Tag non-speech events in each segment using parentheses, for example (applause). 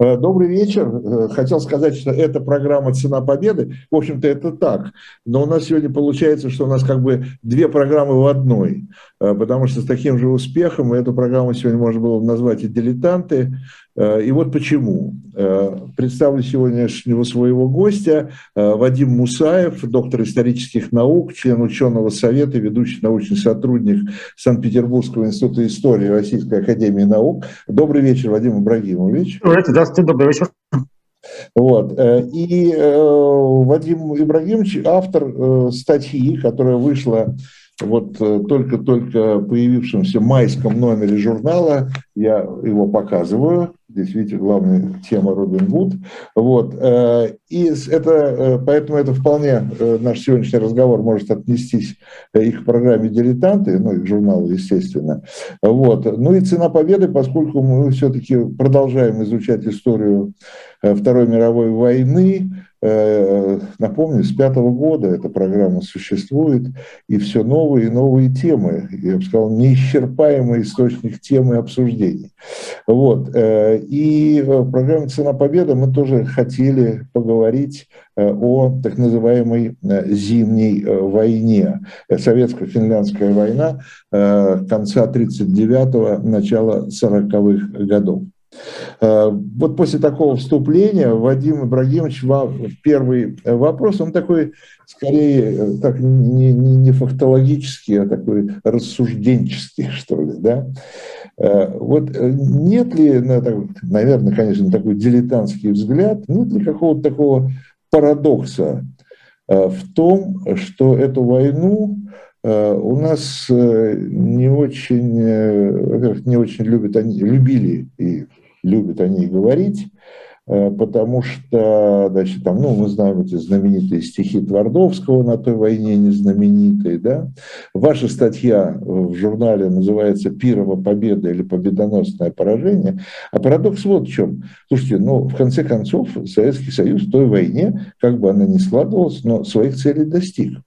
Э, добрый вечер. Э, хотел сказать, что это программа «Цена победы». В общем-то, это так. Но у нас сегодня получается, что у нас как бы две программы в одной. Э, потому что с таким же успехом эту программу сегодня можно было назвать и «Дилетанты». И вот почему. Представлю сегодняшнего своего гостя Вадим Мусаев, доктор исторических наук, член ученого совета, ведущий научный сотрудник Санкт-Петербургского института истории Российской академии наук. Добрый вечер, Вадим Ибрагимович. Здравствуйте. Здравствуйте, добрый вечер. Вот. Э, и э, Вадим Ибрагимович, автор э, статьи, которая вышла вот только-только появившемся майском номере журнала, я его показываю, здесь, видите, главная тема Робин Гуд, вот, и это, поэтому это вполне наш сегодняшний разговор может отнестись и к программе «Дилетанты», ну и к журналу, естественно, вот, ну и «Цена победы», поскольку мы все-таки продолжаем изучать историю Второй мировой войны, Э, напомню, с пятого года эта программа существует, и все новые и новые темы, я бы сказал, неисчерпаемый источник темы обсуждений. Вот. Э, и в программе «Цена победы» мы тоже хотели поговорить э, о так называемой зимней войне. Советско-финляндская война конца 1939-го, начала 40-х годов. Э, вот после такого вступления Вадим Ибрагимович, вам первый вопрос, он такой скорее э, так, не, не, не фактологический, а такой рассужденческий, (laughs) что ли, да? Э, вот нет ли, наверное, конечно, такой дилетантский взгляд, нет ли какого-то такого парадокса в том, что эту войну у нас не очень, во-первых, не очень любят они, любили и любят о ней говорить, э, потому что, значит, там, ну, мы знаем эти знаменитые стихи Твардовского на той войне, незнаменитые, да. Ваша статья в журнале называется «Пирова победа» или «Победоносное поражение». А парадокс вот в чем. Слушайте, ну, в конце концов, Советский Союз в той войне, как бы она ни складывалась, но своих целей достиг.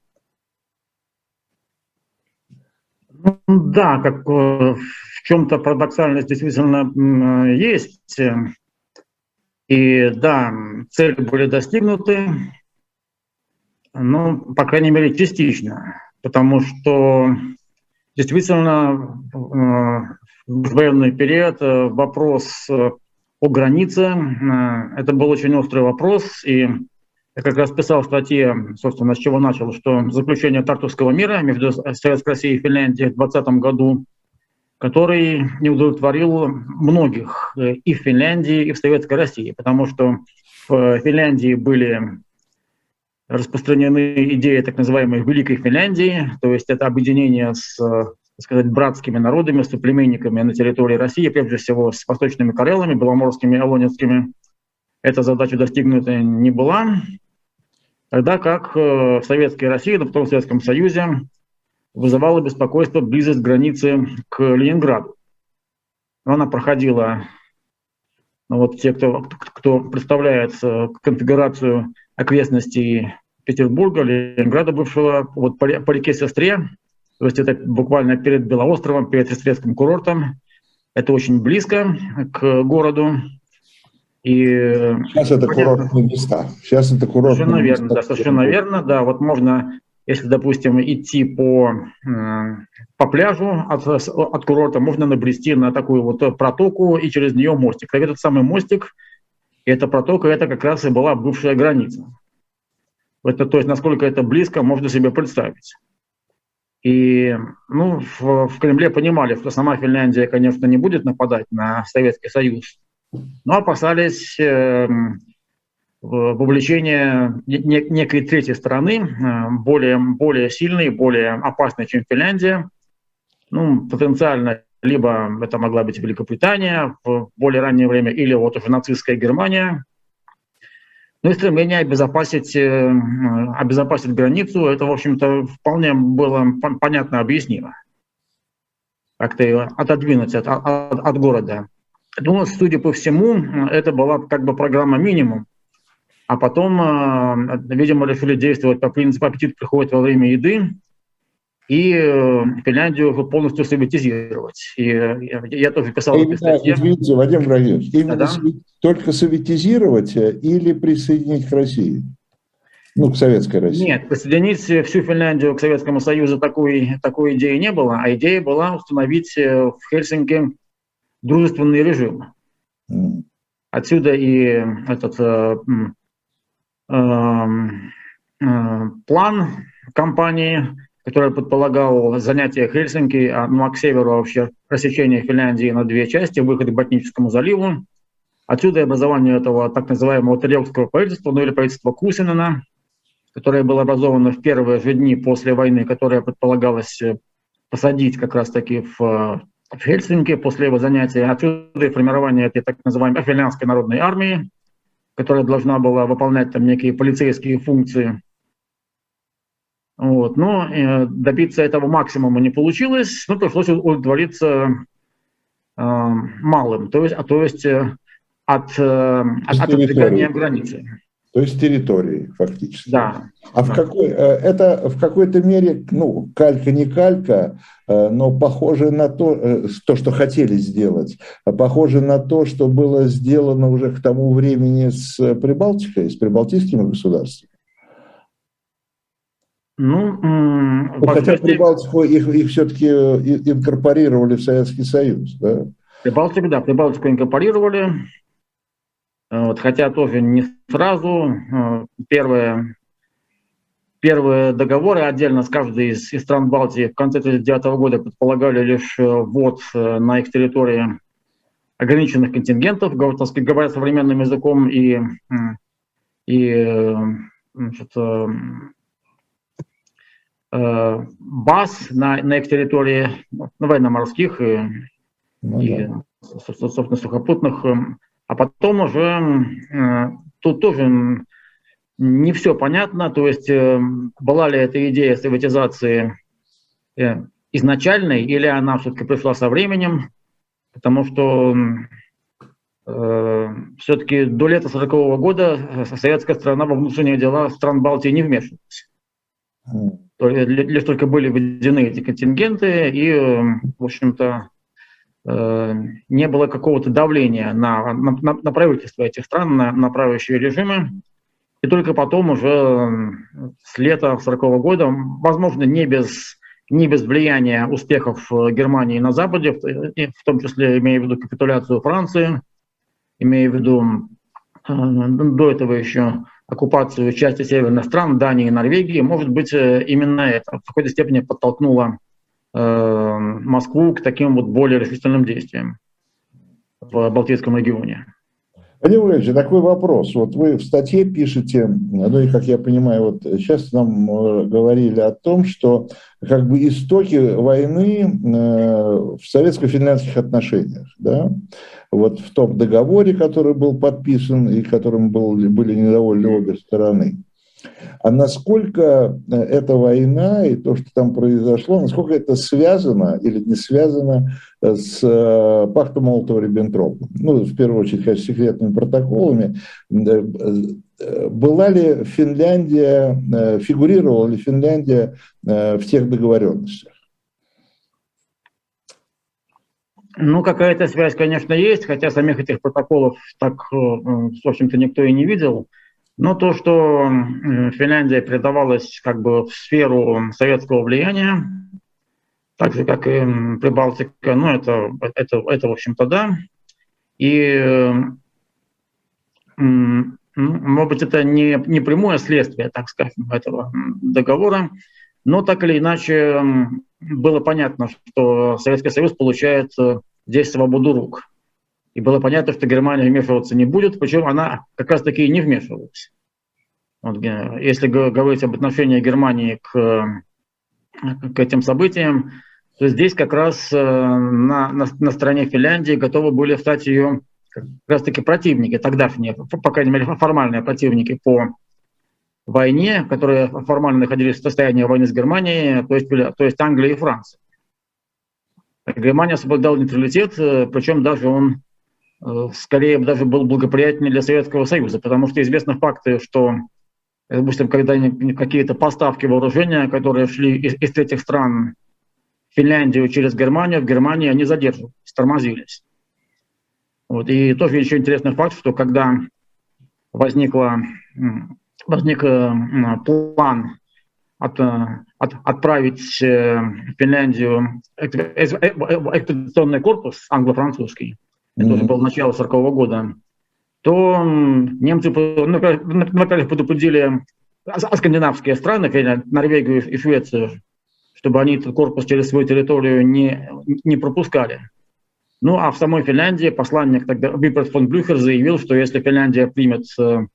Да, как э, в чем-то парадоксальность действительно есть. И да, цели были достигнуты, ну, по крайней мере, частично, потому что действительно э, в военный период э, вопрос о границе, это был очень острый вопрос, и я как раз писал в статье, собственно, с чего начал, что заключение Тартовского мира между Советской Россией и Финляндией в 2020 году, который не удовлетворил многих э, и в Финляндии, и в Советской России, потому что в Финляндии были распространены идеи так называемой Великой Финляндии, то есть это объединение с так сказать, братскими народами, с соплеменниками на территории России, прежде всего с восточными Карелами, беломорскими и алонецкими. Эта задача достигнута не была. Тогда как э, в Советской России, но потом в Советском Союзе вызывало беспокойство близость границы к Ленинграду. Она проходила, ну вот те, кто, кто представляет конфигурацию окрестностей Петербурга, Ленинграда бывшего, вот по, по реке Сестре, то есть это буквально перед Белоостровом, перед Сестрецким курортом. Это очень близко к городу. И сейчас это курортные места. Сейчас это курортные совершенно места. Верно, да, совершенно верно. Да, вот можно, если, допустим, идти по, по пляжу от, от курорта, можно набрести на такую вот протоку и через нее мостик. Так этот самый мостик, эта протока, это как раз и была бывшая граница. Это, то есть, насколько это близко, можно себе представить. И ну, в, в Кремле понимали, что сама Финляндия, конечно, не будет нападать на Советский Союз, но опасались э, вовлечения не, некой третьей страны, э, более, более сильной, более опасной, чем Финляндия. Ну, потенциально либо это могла быть Великобритания в более раннее время, или вот уже нацистская Германия. Ну и стремление обезопасить, э, обезопасить границу, это, в общем-то, вполне было понятно объяснимо. Как-то отодвинуть от, от, от города. Ну, судя по всему, это была как бы программа минимум. А потом, э, видимо, решили действовать по принципу аппетит приходит во время еды. и Финляндию полностью советизировать. И я тоже писал именно, статье. Извините, Вадим Владимирович, именно да? только советизировать или присоединить к России? Ну, к Советской России. Нет, присоединить всю Финляндию к Советскому Союзу такой, такой идеи не было, а идея была установить в Хельсинки дружественный режим. Mm. Отсюда и этот э, э, э, план компании, который предполагал занятие Хельсинки, а, ну а к северу вообще рассечение Финляндии на две части, выход к Ботническому заливу. Отсюда и образование этого так называемого Тарелского правительства, ну или правительства Кусинена, которое было образовано в первые же дни после войны, которое предполагалось э, посадить как раз-таки в в Хельсинки после его занятия. Отсюда и формирование этой так называемой финляндской народной армии, которая должна была выполнять там некие полицейские функции. Вот. Но э, добиться этого максимума не получилось, но пришлось удовлетвориться э, малым, то есть, а, то есть э, от, э, от, от отодвигания границы. То есть территории фактически. Да. А в какой, э, это в какой-то мере, ну, калька не калька, э, но похоже на то, э, то, что хотели сделать, похоже на то, что было сделано уже к тому времени с Прибалтикой, с прибалтийскими государствами. Ну, ну хотя Прибалтику их, их все-таки инкорпорировали в Советский Союз, да? Прибалтику, да, Прибалтику инкорпорировали, вот, хотя тоже не сразу. Э, первые, первые договоры отдельно с каждой из, из стран Балтии в конце 1939 года предполагали лишь э, ввод э, на их территории ограниченных контингентов, говоря современным языком, и, и значит, баз на, на их территории, ну, военно-морских и, ну, и да. собственно, сухопутных а потом уже э, тут тоже не все понятно, то есть э, была ли эта идея приватизации э, изначальной, или она все-таки пришла со временем, потому что э, все-таки до лета 40 -го года советская страна во внутренние дела стран Балтии не вмешивалась. Лишь только были введены эти контингенты, и, в общем-то, не было какого-то давления на, на, на правительство этих стран, на, на правящие режимы. И только потом уже с лета 40 -го года, возможно, не без, не без влияния успехов э, Германии на Западе, в том числе имея в виду капитуляцию Франции, имея в виду э, до этого еще оккупацию части северных стран, Дании и Норвегии, может быть, именно это в какой-то степени подтолкнуло Э, Москву к таким вот более решительным действиям в Балтийском регионе. Владимир Владимирович, такой вопрос. Вот вы в статье пишете, ну и, как я понимаю, вот сейчас нам э, говорили о том, что как бы истоки войны э, в советско-финляндских отношениях, да, вот в том договоре, который был подписан и которым был, были недовольны обе стороны. А насколько э, эта война и то, что там произошло, насколько это связано или не связано э, с э, пактом Молотова-Риббентропа? Ну, в первую очередь, конечно, секретными протоколами. Была ли Финляндия, фигурировала ли Финляндия в тех договоренностях? Ну, какая-то связь, конечно, есть, хотя самих этих протоколов так, в общем-то, никто и не видел. Но то, что Финляндия передавалась как бы в сферу советского влияния, так же, как и Прибалтика, ну, это, это, это в общем-то, да. И, может быть, это не, не прямое следствие, так скажем, этого договора, но так или иначе было понятно, что Советский Союз получает э, здесь свободу рук. И было понятно, что Германия вмешиваться не будет, причем она как раз таки и не вмешивалась. Вот, если говорить об отношении Германии к, к этим событиям, то здесь как раз э, на, на, на стороне Финляндии готовы были стать ее как раз таки противники, тогдашние, по крайней мере, формальные противники по войне, которые формально находились в состоянии войны с Германией, то есть, то есть Англия и Франция. Германия соблюдала нейтралитет, э, причем даже он Э, скорее даже был благоприятнее для Советского Союза, потому что известны факты, что допустим, когда какие-то поставки вооружения, которые шли из, из третьих стран в Финляндию через Германию, в Германии они задерживались, тормозились. Вот. И тоже еще интересный факт, что когда возникла, возник э, план от, э, от, отправить э, в Финляндию экспедиционный корпус англо-французский, mm-hmm. это уже было начало 40 -го года, то немцы, ну, во-первых, предупредили а скандинавские страны, Норвегию и Швецию, чтобы они этот корпус через свою территорию не, не пропускали. Ну а в самой Финляндии посланник тогда Випрет фон Блюхер заявил, что если Финляндия примет э,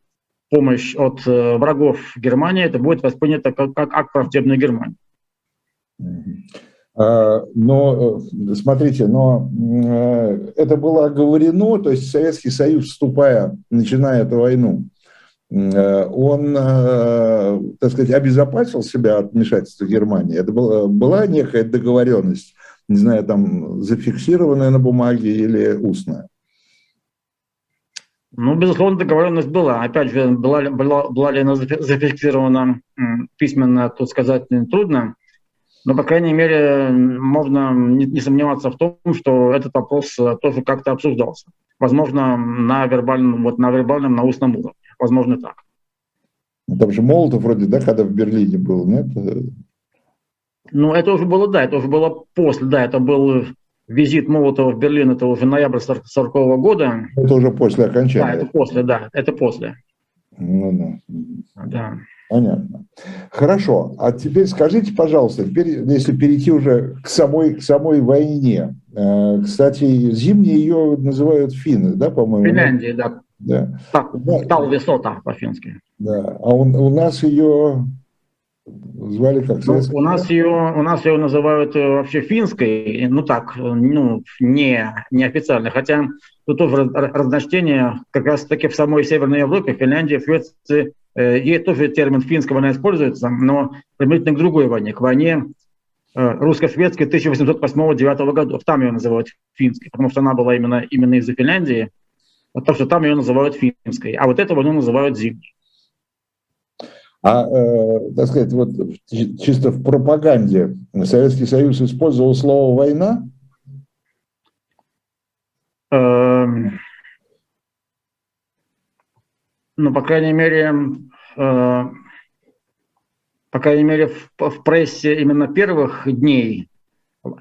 помощь от э, врагов Германии, это будет воспринято как, как акт враждебной Германии. А, но, э, смотрите, но это было оговорено, то есть Советский Союз, вступая, начиная эту войну, он, так сказать, обезопасил себя от вмешательства Германии. Это была, была некая договоренность не знаю, там зафиксированная на бумаге или устная? Ну, безусловно, договоренность была. Опять же, была, была, была ли она зафиксирована письменно, тут сказать трудно. Но, по крайней мере, можно не, не сомневаться в том, что этот вопрос э, тоже как-то обсуждался. Возможно, на вербальном, вот на вербальном, на устном уровне. Возможно, так. Там же Молотов вроде, да, когда в Берлине был, нет? Ну, это уже было, да, это уже было после, да, это был визит Молотова в Берлин, это уже ноябрь 40 -го года. Это уже после окончания. Да, это после, да, это после. Ну, да. Да. Понятно. Хорошо. А теперь скажите, пожалуйста, теперь, если перейти уже к самой, к самой войне. Э, кстати, зимней ее называют финны, да, по-моему? Финляндия, да. Да. Так, Талвисота по-фински. Да. А у, у нас ее Звали как? Ну, у нас ее, у нас ее называют э, вообще финской, ну так, ну не неофициально, хотя тут тоже разночтение как раз таки в самой Северной Европе, Финляндии, Швеции, э, ей тоже термин финского война используется, но применительно к другой войне, к войне э, русско-шведской 1808-1809 годов. Там ее называют финской, потому что она была именно, именно из-за Финляндии, потому что там ее называют финской, а вот эту войну называют зимней. А, э, так сказать, вот чисто в пропаганде Советский Союз использовал слово «война»? Эм, ну, по крайней мере, э, по крайней мере, в, в прессе именно первых дней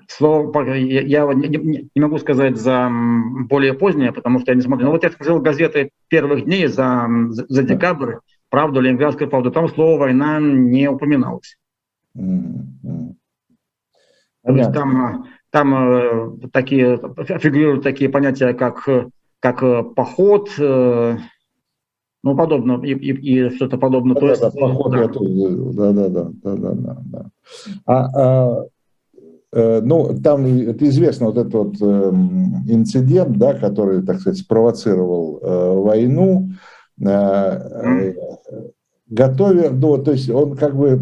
Слово, я, я не, не могу сказать за более позднее, потому что я не смотрю. Но вот я смотрел газеты первых дней за, за декабрь, правду, Ленинградская правда, там слово «война» не упоминалось. Mm-hmm. То есть там, там э, такие, фигурируют такие понятия, как, как э, поход, э, ну, подобно, и, и, и что-то подобное. Да, То есть, да, да. да, да, да, да, да, да, да. А, а, ну, там это известно, вот этот вот э, инцидент, да, который, так сказать, спровоцировал э, войну, Э, готовя, ну, то есть он как бы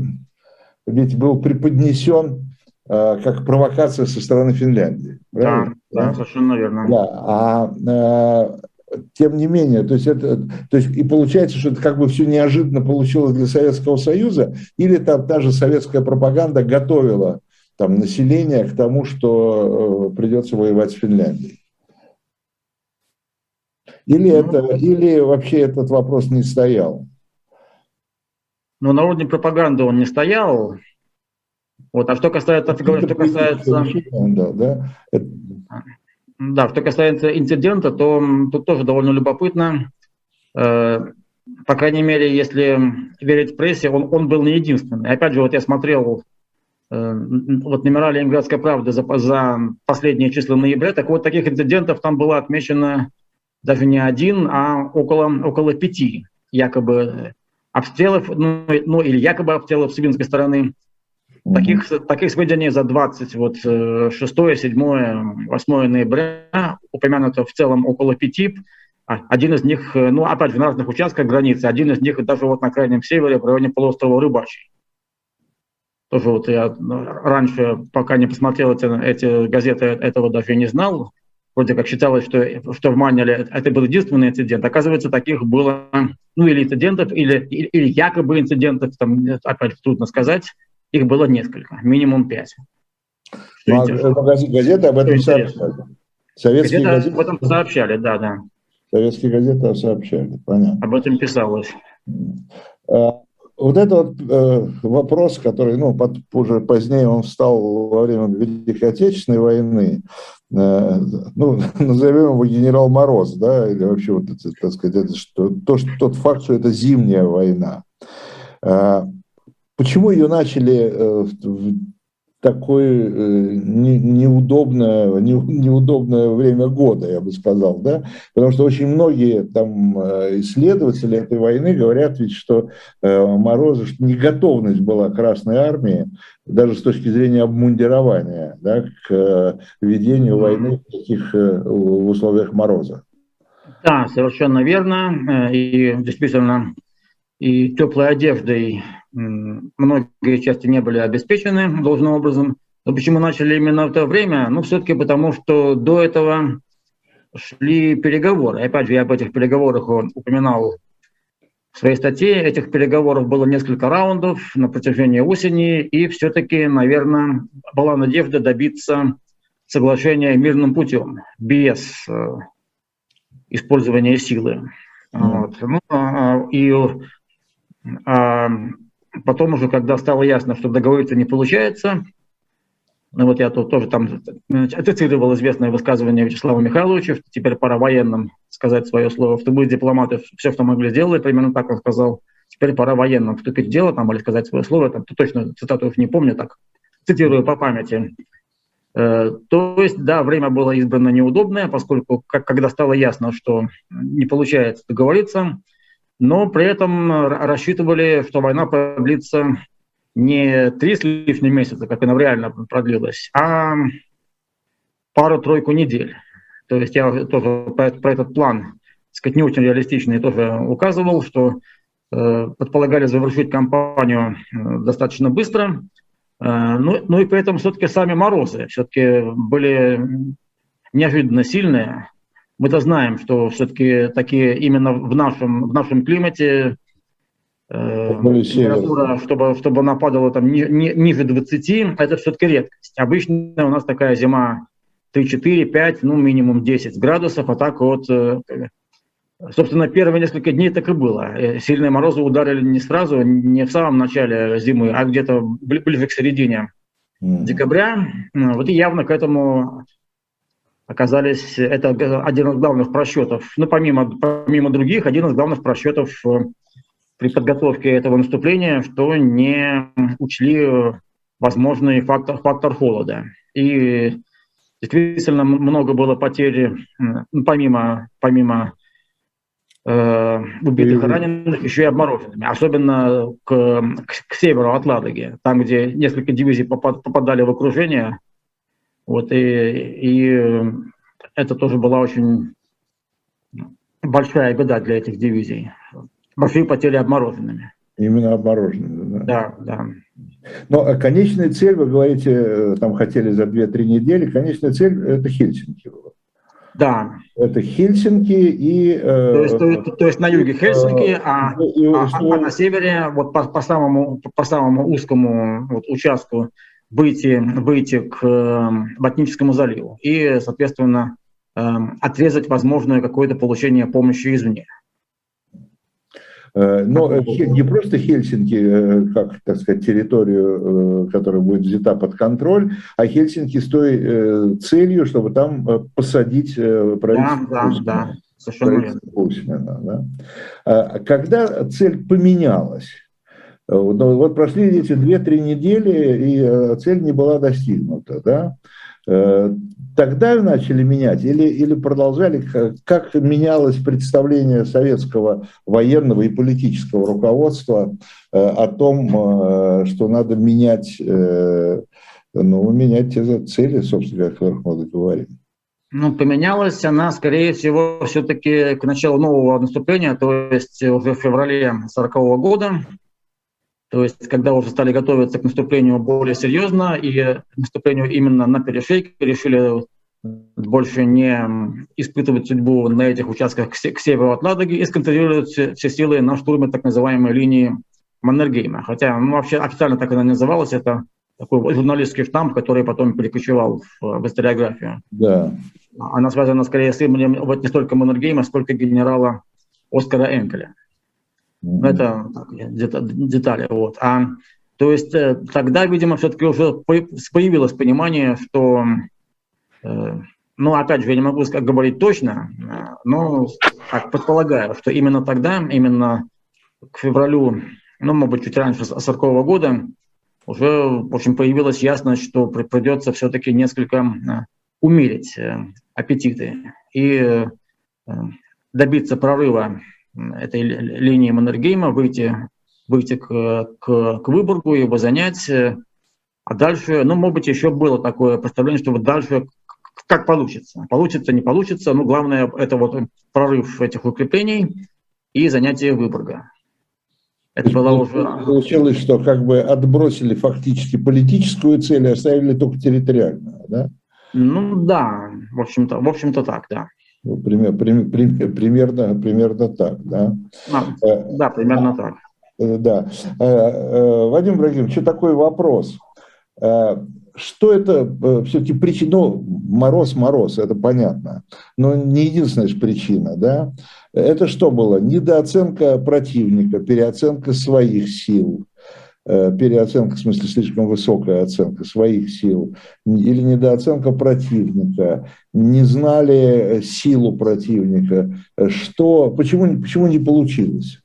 ведь был преподнесен э, как провокация со стороны Финляндии. Да, да, да, совершенно верно. Да, а э, тем не менее, то есть, это, то есть и получается, что это как бы все неожиданно получилось для Советского Союза, или там та же советская пропаганда готовила там население к тому, что э, придется воевать с Финляндией. Или, ну, это, или вообще этот вопрос не стоял? Ну, на уровне пропаганды он не стоял. Вот, а что касается, что касается, да, да. Да, что касается инцидента, то тут тоже довольно любопытно. Э, по крайней мере, если верить прессе, он, он был не единственный. Опять же, вот я смотрел э, вот номера Ленинградской правды за, за последние числа ноября, так вот таких инцидентов там было отмечено даже не один, а около, около пяти якобы обстрелов, ну, ну или якобы обстрелов с финской стороны. Mm-hmm. Таких, таких сведений за 20, вот 6, 7, 8 ноября упомянуто в целом около пяти. А, один из них, ну опять на разных участках границы, один из них даже вот на крайнем севере, в районе полуострова Рыбачий. Тоже вот я раньше, пока не посмотрел эти, эти газеты, этого даже не знал. вроде как считалось, что, что в Маниле это был единственный инцидент. Оказывается, таких было, ну, или инцидентов, или, или якобы инцидентов, там, опять трудно сказать, их было несколько, минимум пять. Ну, а газеты об этом сообщали. Советские газеты, газеты об этом сообщали, да, да. Советские газеты сообщали, понятно. Об этом писалось. А, вот это вот э, вопрос, который, ну, под, уже позднее он встал во время Великой Отечественной войны, э, ну, (laughs) назовем его генерал Мороз, да, или вообще вот это, так сказать, это что, то, что, тот факт, что это зимняя война. Э, почему ее начали э, такое э, неудобное, неудобное время года, я бы сказал, да, потому что очень многие там э, исследователи этой войны говорят ведь, что Морозов, что неготовность была Красной Армии, даже с точки зрения обмундирования, да, к ведению войны в таких в условиях Мороза. Да, совершенно верно, и действительно и теплой одеждой многие части не были обеспечены должным образом. Но почему начали именно в это время? Ну, все-таки потому, что до этого шли переговоры. Опять же, я об этих переговорах упоминал в своей статье. Этих переговоров было несколько раундов на протяжении осени, и все-таки, наверное, была надежда добиться соглашения мирным путем, без э, использования силы. Вот. Ну, а, а и а, Потом уже, когда стало ясно, что договориться не получается, ну вот я тут тоже там цитировал известное высказывание Вячеслава Михайловича, теперь пора военным сказать свое слово. Что мы дипломаты все, что могли, сделали, примерно так он сказал. Теперь пора военным вступить в дело там, или сказать свое слово. Там, точно цитату не помню, так цитирую по памяти. Э, то есть, да, время было избрано неудобное, поскольку, как, когда стало ясно, что не получается договориться, но при этом рассчитывали, что война продлится не три с лишним месяца, как она реально продлилась, а пару-тройку недель. То есть я тоже про, про этот план, так сказать, не очень реалистичный, тоже указывал, что э, предполагали завершить кампанию э, достаточно быстро. Э, ну, ну и при этом все-таки сами морозы все-таки были неожиданно сильные. Мы-то знаем, что все-таки такие именно в нашем, в нашем климате э, температура, чтобы, чтобы она падала там ни, ни, ниже 20, это все-таки редкость. Обычно у нас такая зима 3, 4, 5, ну минимум 10 градусов, а так вот, э, собственно, первые несколько дней так и было. Э, сильные морозы ударили не сразу, не в самом начале зимы, а где-то ближе к середине декабря. Вот и явно к этому оказались, это один из главных просчетов, ну, помимо, помимо других, один из главных просчетов э, при подготовке этого наступления, что не учли возможный фактор, фактор холода. И действительно много было потерь, ну, помимо, помимо э, убитых и раненых, еще и обмороженными, особенно к, к, к северу от Ладоги, там, где несколько дивизий попадали в окружение – вот, и, и это тоже была очень большая беда для этих дивизий. Большие потери обмороженными. Именно обмороженными, да? Да, да. Но конечная цель, вы говорите, э, там хотели за 2-3 недели, конечная цель – это Хельсинки было. Да. Это Хельсинки и... Э, то, есть, то, то есть на юге Хельсинки, э, а, и, а, что... а на севере, вот по, по, самому, по самому узкому вот, участку выйти, выйти к эм, Ботническому заливу и, соответственно, эм, отрезать возможное какое-то получение помощи извне. Э, но не просто Хельсинки, э, как, так сказать, территорию, э, которая будет взята под контроль, а Хельсинки с той целью, чтобы там посадить правительство да, да, да, совершенно Путина. Да. А когда цель поменялась, но вот прошли эти 2-3 недели, и э, цель не была достигнута. Да? Э, тогда начали менять или, или продолжали, как менялось представление советского военного и политического руководства э, о том, что надо менять, ну, менять те цели, собственно, о которых мы говорим. Ну, поменялась она, скорее всего, все-таки к началу нового наступления, то есть уже в феврале 1940 года, то есть, когда уже стали готовиться к наступлению более серьезно и наступлению именно на перешейке, решили больше не испытывать судьбу на этих участках к, к северу от Ладоги и сконцентрируют все, все силы на штурме так называемой линии Маннергейма. Хотя ну, вообще официально так она называлась, это такой журналистский штамп, который потом перекочевал в, в историографию. Да. Она связана скорее с именем вот не столько Маннергейма, сколько генерала Оскара Энкеля. Это детали. Вот. А, то есть э, тогда, видимо, все-таки уже появилось понимание, что Э, ну, опять же, я не могу говорить точно, э, но так, предполагаю, что именно тогда, именно к февралю, ну, может быть, чуть раньше 40 года, уже, в общем, появилась ясность, что придется все-таки несколько умерить аппетиты и добиться прорыва этой линии Маннергейма, выйти, выйти к, к, к Выборгу, его занять. А дальше, ну, может быть, еще было такое представление, что вот дальше как получится. Получится, не получится. Ну, главное, это вот прорыв этих укреплений и занятие Выборга. Это было уже... Получилось, что как бы отбросили фактически политическую цель и оставили только территориальную, да? Ну да, в общем-то, в общем-то так, да. Ну, пример, пример, примерно, примерно так, да? А, да, примерно так. Э, да. Э, Вадим Брагим, что такой вопрос? что это все-таки причина, ну, мороз, мороз, это понятно, но не единственная же причина, да, это что было? Недооценка противника, переоценка своих сил, переоценка, в смысле, слишком высокая оценка своих сил, или недооценка противника, не знали силу противника, что, почему, почему не получилось?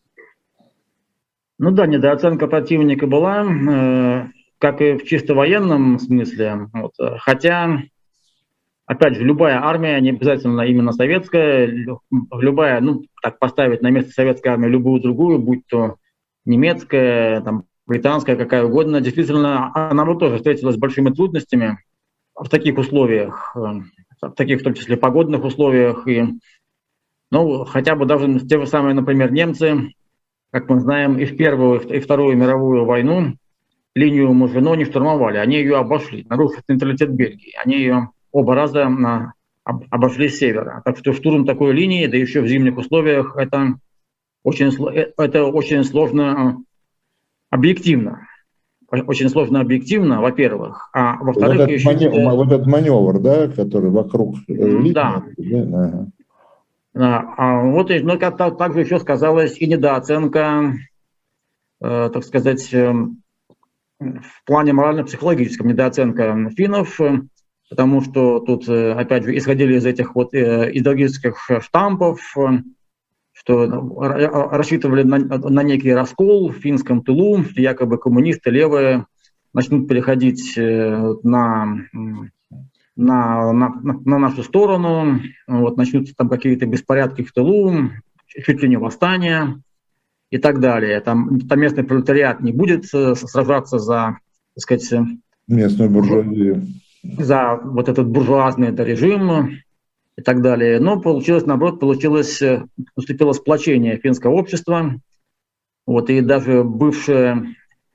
Ну да, недооценка противника была, э, как и в чисто военном смысле. Вот. Хотя, опять же, любая армия, не обязательно именно советская, любая, ну, так поставить на место советской армии любую другую, будь то немецкая, там, британская, какая угодно, действительно, она тоже встретилась с большими трудностями в таких условиях, в таких в том числе погодных условиях. И, ну, хотя бы даже те же самые, например, немцы, как мы знаем, и в Первую, и Вторую мировую войну линию Мажино не штурмовали, они ее обошли, нарушив нейтралитет Бельгии. Они ее оба раза обошли с севера. Так что штурм такой линии, да еще в зимних условиях, это очень, э, это очень сложно э, объективно. Очень сложно объективно, во-первых. А во-вторых, вот, маневр, вот этот маневр, да, который вокруг э. Да. да? Ага. А, вот, ну, как, также еще сказалась и недооценка, э, так сказать, эм, в плане морально-психологическом недооценка финнов, э, потому что тут, э, опять же, исходили из этих вот э, идеологических штампов, что рассчитывали на, на некий раскол в финском тылу, якобы коммунисты левые начнут переходить на, на, на, на нашу сторону, вот, начнутся там какие-то беспорядки в тылу, чуть ли не восстания и так далее. Там, там местный пролетариат не будет э, сражаться за, так сказать, э, местную буржуазию, за вот этот буржуазный режим и так далее. Но получилось, наоборот, получилось, э, наступило сплочение финского общества. Вот, и даже бывшее,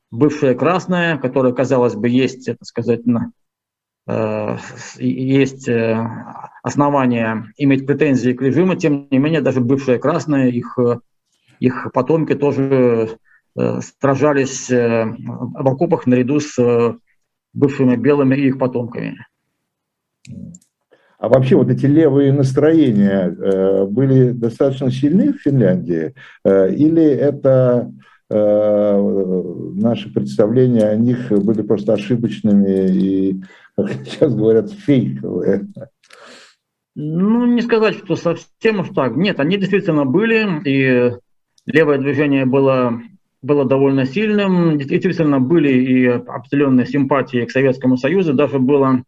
бывшее красное, которое, казалось бы, есть, так сказать, э, есть основания иметь претензии к режиму, тем не менее, даже бывшее красное, их их потомки тоже э, сражались э, в окопах наряду с э, бывшими белыми и их потомками. А вообще вот эти левые настроения э, были достаточно сильны в Финляндии? Э, или это э, наши представления о них были просто ошибочными и, как (laughs) сейчас говорят, фейковые? Ну, не сказать, что совсем уж так. Нет, они действительно были, и левое движение было, было довольно сильным. Действительно, были и определенные симпатии к Советскому Союзу. Даже было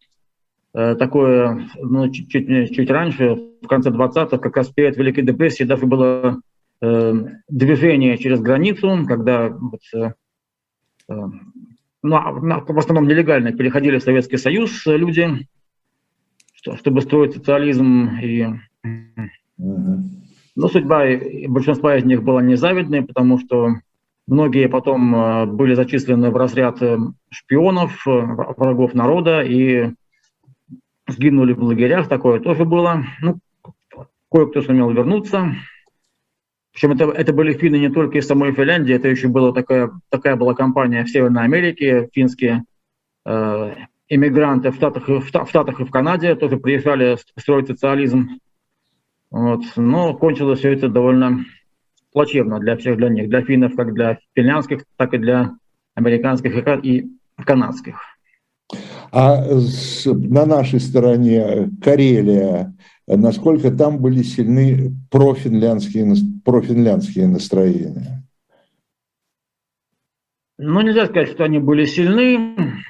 такое, ну, чуть, чуть, чуть раньше, в конце 20-х, как раз перед Великой депрессией, даже было э, движение через границу, когда вот, э, э ну, а, в основном нелегально переходили в Советский Союз люди, чтобы строить социализм и uh-huh. Но судьба большинства из них была незавидной, потому что многие потом э, были зачислены в разряд э, шпионов, э, врагов народа, и сгинули в лагерях, такое тоже было. Ну, кое-кто сумел вернуться. Причем это, это были финны не только из самой Финляндии, это еще была такая, такая была компания в Северной Америке, финские э, иммигранты в Штатах, в, в Штатах и в Канаде тоже приезжали строить социализм. Вот. Но кончилось все это довольно плачевно для всех для них, для финнов, как для финляндских, так и для американских и канадских. А на нашей стороне Карелия, насколько там были сильны профинляндские, профинляндские настроения? Ну, нельзя сказать, что они были сильны.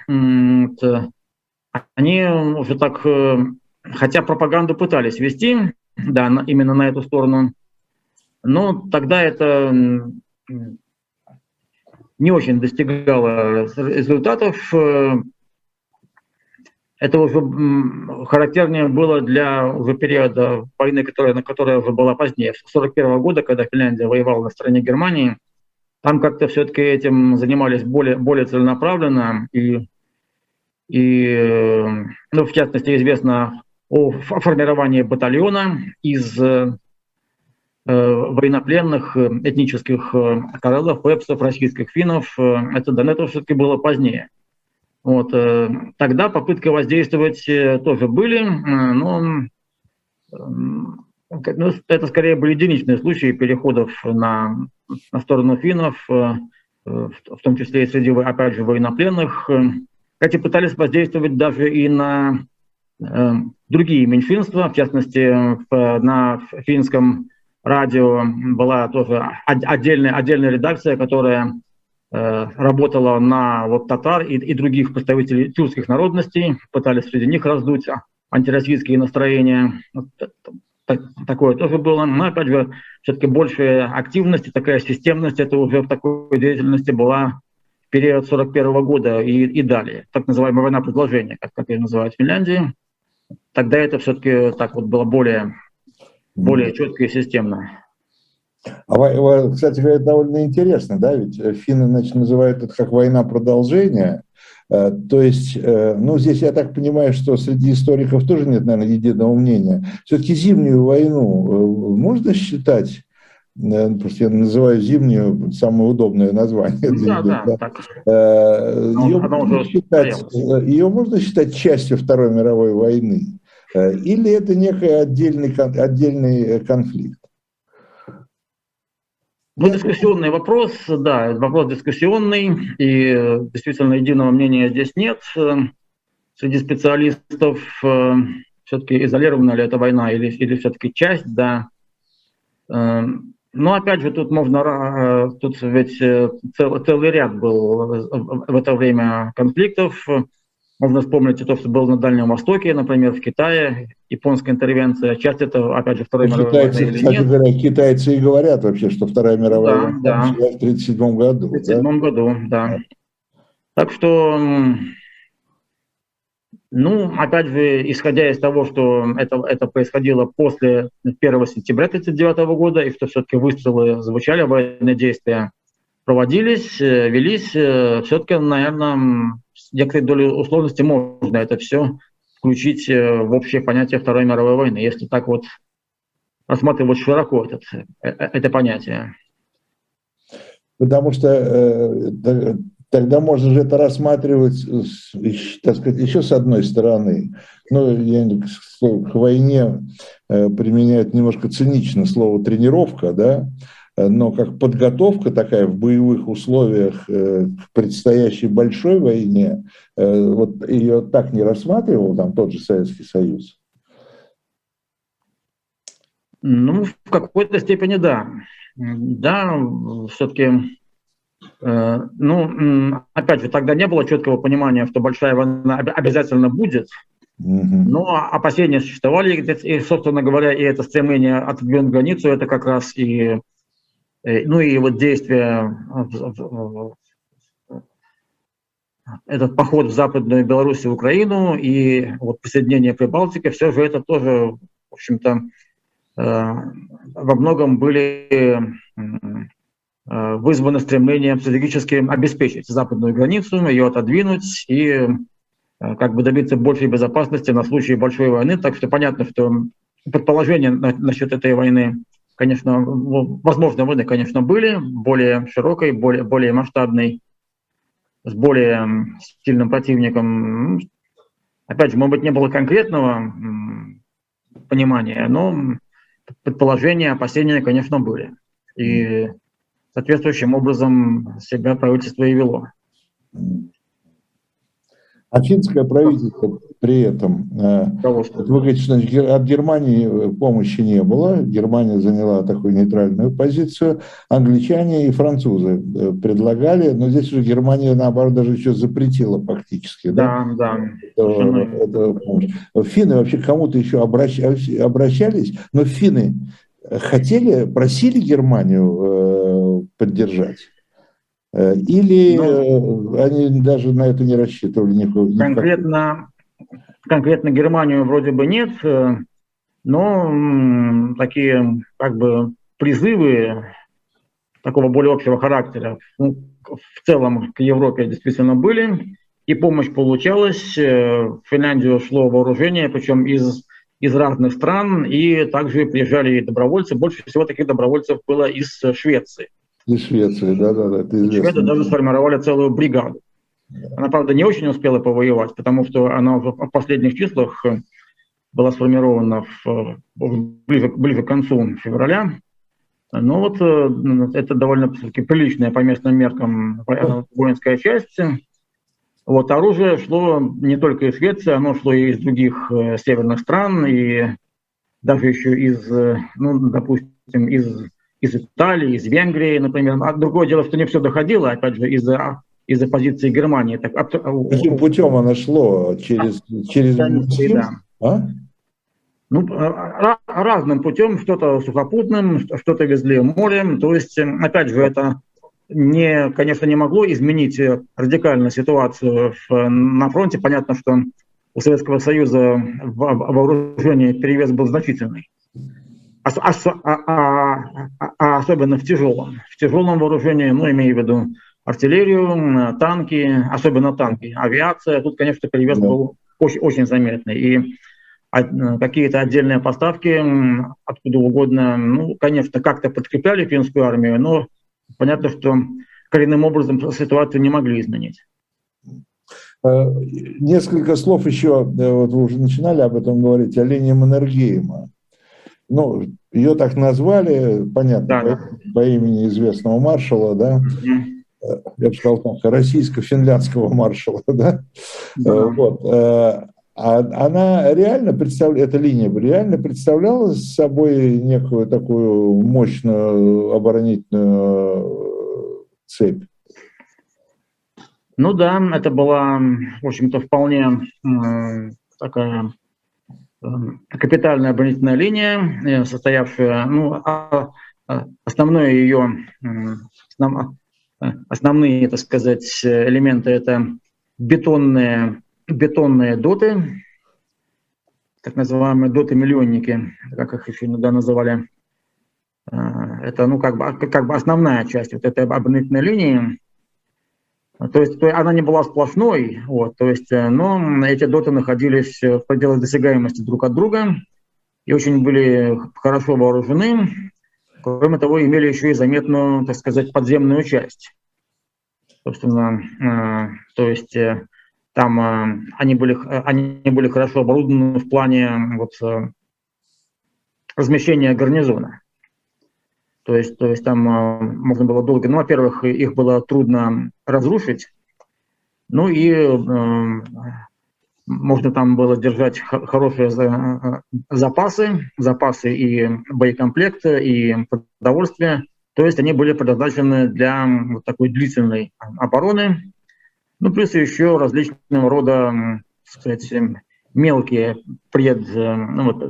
Они уже так, э, хотя пропаганду пытались вести, да, именно на эту сторону, но тогда это не очень достигало результатов. Э, это уже характернее было для уже периода войны, которая, на которая уже была позднее, с 1941 года, когда Финляндия воевала на стороне Германии. Там как-то все-таки этим занимались более, более целенаправленно. И, и, ну, в частности, известно о формировании батальона из э, военнопленных этнических э, карелов, пепсов, российских финнов. Это до этого все-таки было позднее. Вот, э, тогда попытки воздействовать э, тоже были, э, но ну, это скорее были единичные случаи переходов на, на сторону финнов, в том числе и среди, опять же, военнопленных. Кстати, пытались воздействовать даже и на другие меньшинства, в частности, на финском радио была тоже отдельная, отдельная редакция, которая работала на вот татар и, и других представителей тюркских народностей, пытались среди них раздуть антироссийские настроения. Такое тоже было. Но, опять же, все-таки большая активность и такая системность, это уже в такой деятельности была в период 41 года и, и далее. Так называемая война предложения, как, как ее называют в Финляндии. Тогда это все-таки так вот было более, более четко и системно. А, кстати говоря, довольно интересно, да, ведь э, финны значит, называют это как война продолжения. Э, то есть, э, ну, здесь я так понимаю, что среди историков тоже нет, наверное, единого мнения. Все-таки зимнюю войну можно считать, просто я называю зимнюю самое удобное название. Да, да, да. Так. Ее, можно считать, ее можно считать частью Второй мировой войны? Или это некий отдельный, отдельный конфликт? Ну, дискуссионный вопрос, да, вопрос дискуссионный, и действительно единого мнения здесь нет. Среди специалистов э, все-таки изолирована ли эта война или, или все-таки часть, да. Э, но опять же, тут можно, э, тут ведь цел, целый ряд был в это время конфликтов. Можно вспомнить и то, что было на Дальнем Востоке, например, в Китае, японская интервенция. Часть это, опять же, Вторая ну, мировая китайцы, война кстати нет. говоря, китайцы и говорят вообще, что Вторая мировая да, война да. в 1937 году. В 1937 да? году, да. Так что, ну, опять же, исходя из того, что это, это происходило после 1 сентября 1939 года, и что все-таки выстрелы звучали, военные действия проводились, э, велись, э, все-таки, наверное, некоторой долей условности можно это все включить э, в общее понятие Второй мировой войны, если так вот рассматривать широко этот, э, э, это понятие. Потому что тогда можно же это рассматривать, так сказать, еще с одной стороны. Ну, я к войне применяют немножко цинично слово тренировка, да, но как подготовка такая в боевых условиях э, к предстоящей большой войне, э, вот ее так не рассматривал там тот же Советский Союз? Ну, в какой-то степени да. Да, все-таки, э, ну, опять же, тогда не было четкого понимания, что большая война обязательно будет, но опасения существовали, и, собственно говоря, и это стремление отодвинуть границу, это как раз и Э, ну и вот действия, этот поход в Западную Беларусь и Украину и вот присоединение Прибалтики, все же это тоже, в общем-то, э, во многом были э, вызваны стремлением стратегически обеспечить западную границу, ее отодвинуть и как бы добиться большей безопасности на случай большой войны. Так что понятно, что предположения насчет этой войны, конечно, возможно, войны, конечно, были, более широкой, более, более масштабной, с более сильным противником. Опять же, может быть, не было конкретного понимания, но предположения, опасения, конечно, были. И соответствующим образом себя правительство и вело. А финское правительство при этом, э, вы говорите, что от Германии помощи не было, Германия заняла такую нейтральную позицию, англичане и французы э, предлагали, но здесь уже Германия, наоборот, даже еще запретила фактически. Да, да. да. Это, это Финны вообще кому-то еще обращались, но финны хотели, просили Германию э, поддержать. Э, или ну, они даже на это не рассчитывали? Никакого, конкретно, конкретно Германию вроде бы нет, э, но такие как бы призывы такого более общего характера ну, в целом к Европе действительно были, и помощь получалась. В Финляндию шло вооружение, причем из, из разных стран, и также приезжали добровольцы. Больше всего таких добровольцев было из Швеции. Из Швеции, да-да-да. Шведы даже сформировали целую бригаду. Она, правда, не очень успела повоевать, потому что она в последних числах э, была сформирована в, ближе, ближе к концу февраля. Но вот э, это довольно все-таки приличная по местным меркам воинская часть. Вот оружие шло не только из Швеции, оно шло и из других э, северных стран, и даже еще из, ну, допустим, из из Италии, из Венгрии, например. А другое дело, что не все доходило, опять же, из-за из-за позиции Германии. Так, а, Каким путем оно шло? Через, через да. а? Ну, а, разным путем, что-то сухопутным, что-то везли морем. То есть, опять же, это не, конечно, не могло изменить радикально ситуацию в, на фронте. Понятно, что у Советского Союза в вооружении перевес был значительный а, а, а, особенно в тяжелом. В тяжелом вооружении, ну, имею в виду артиллерию, танки, особенно танки, авиация. Тут, конечно, перевес да. был очень, очень заметный. И какие-то отдельные поставки откуда угодно, ну, конечно, как-то подкрепляли финскую армию, но понятно, что коренным образом ситуацию не могли изменить. Несколько слов еще, вот вы уже начинали об этом говорить, о линии Маннергейма. Ну, ее так назвали, понятно, да, по, по имени известного маршала, да, угу. я бы сказал так, российско-финляндского маршала, (laughs) да, да. Э, вот. Э, а она реально представляла, эта линия реально представляла собой некую такую мощную оборонительную цепь? Ну да, это была, в общем-то, вполне такая Эм, капитальная оборонительная линия, э, состоявшая, ну, а, а, основное ее, э, основные, так сказать, элементы это бетонные, бетонные доты, так называемые доты-миллионники, как их еще иногда называли. Э, это, ну, как бы, как бы основная часть вот этой оборонительной линии. То есть, то она не была сплошной, вот, то есть, э, но эти доты находились в пределах досягаемости друг от друга и очень были хорошо вооружены. Кроме того, имели еще и заметную, так сказать, подземную часть. Собственно, э, то есть э, там э, они, были, они были хорошо оборудованы в плане вот, э, размещения гарнизона. То есть, то есть там э, можно было долго, ну, во-первых, их было трудно разрушить, ну и э, можно там было держать хорошие э, запасы, запасы и боекомплекта, и продовольствия. То есть они были предназначены для вот такой длительной обороны. Ну, плюс еще различного рода, так сказать, мелкие пред, э, ну, вот,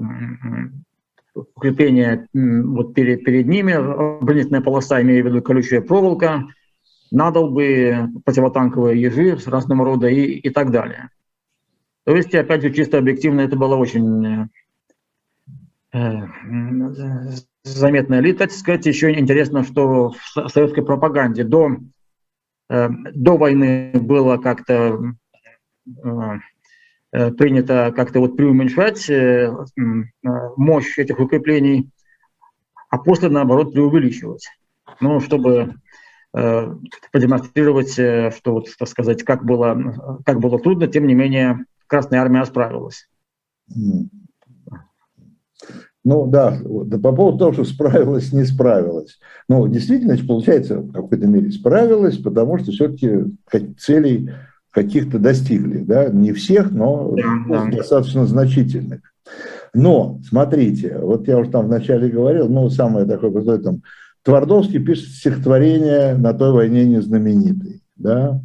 укрепление вот перед, перед ними, оборонительная полоса, имею в виду колючая проволока, надолбы, противотанковые ежи с разного рода и, и так далее. То есть, опять же, чисто объективно это было очень э, заметная элита. Так сказать, еще интересно, что в советской пропаганде до, э, до войны было как-то э, принято как-то вот преуменьшать мощь этих укреплений, а после, наоборот, преувеличивать. Ну, чтобы продемонстрировать, что, вот, так сказать, как было, как было трудно, тем не менее, Красная Армия справилась. Ну да, да, по поводу того, что справилась, не справилась. Ну, действительно, получается, в какой-то мере справилась, потому что все-таки целей каких-то достигли. Да? Не всех, но да, да. достаточно значительных. Но, смотрите, вот я уже там вначале говорил, ну, самое такое простое, там, Твардовский пишет стихотворение на той войне незнаменитый. Да?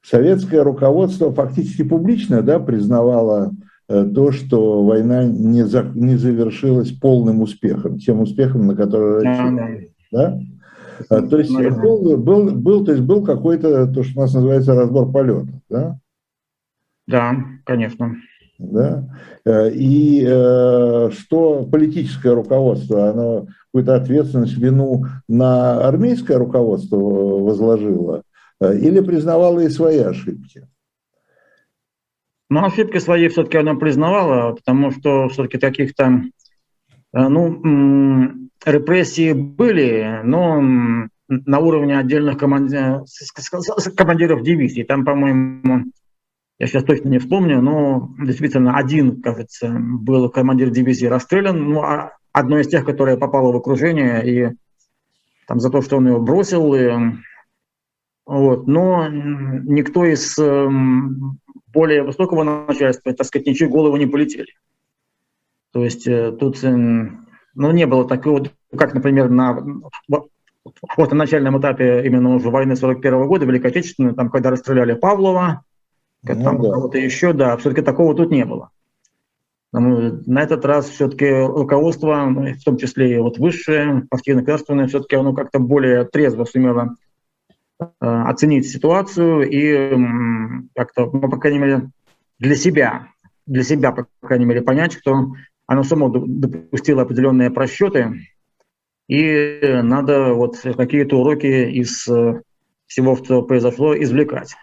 Советское руководство фактически публично да, признавало Э, то, что война не, за, не завершилась полным успехом, тем успехом, на который рассчитывали. Да? А, то есть был, был, был, то есть был какой-то, то, что у нас называется разбор полетов, да? Да, конечно. Да? Э, и э, что политическое руководство, оно какую-то ответственность, вину на армейское руководство возложило или признавало и свои ошибки? Но ошибки свои все-таки она признавала, потому что все-таки каких-то э, ну, репрессии были, но на уровне отдельных командиров, командиров дивизий. Там, по-моему, я сейчас точно не вспомню, но действительно один, кажется, был командир дивизии расстрелян, ну, а одно из тех, которое попало в окружение, и там за то, что он его бросил, и, вот, но никто из более высокого начальства, так сказать, ничьи головы не полетели. То есть э, тут э, ну, не было такого, как, например, на вот на начальном этапе именно уже войны 41 года, Великой Отечественной, там, когда расстреляли Павлова, ну, там да. кого-то еще, да, все-таки такого тут не было. На этот раз все-таки руководство, ну, в том числе и вот высшее, партийно-государственное, все-таки оно как-то более трезво сумело Э, оценить ситуацию и как-то, ну, по крайней мере, для себя, для себя, по крайней мере, понять, что оно само допустило определенные просчеты, и надо вот какие-то уроки из э, всего, что произошло, извлекать.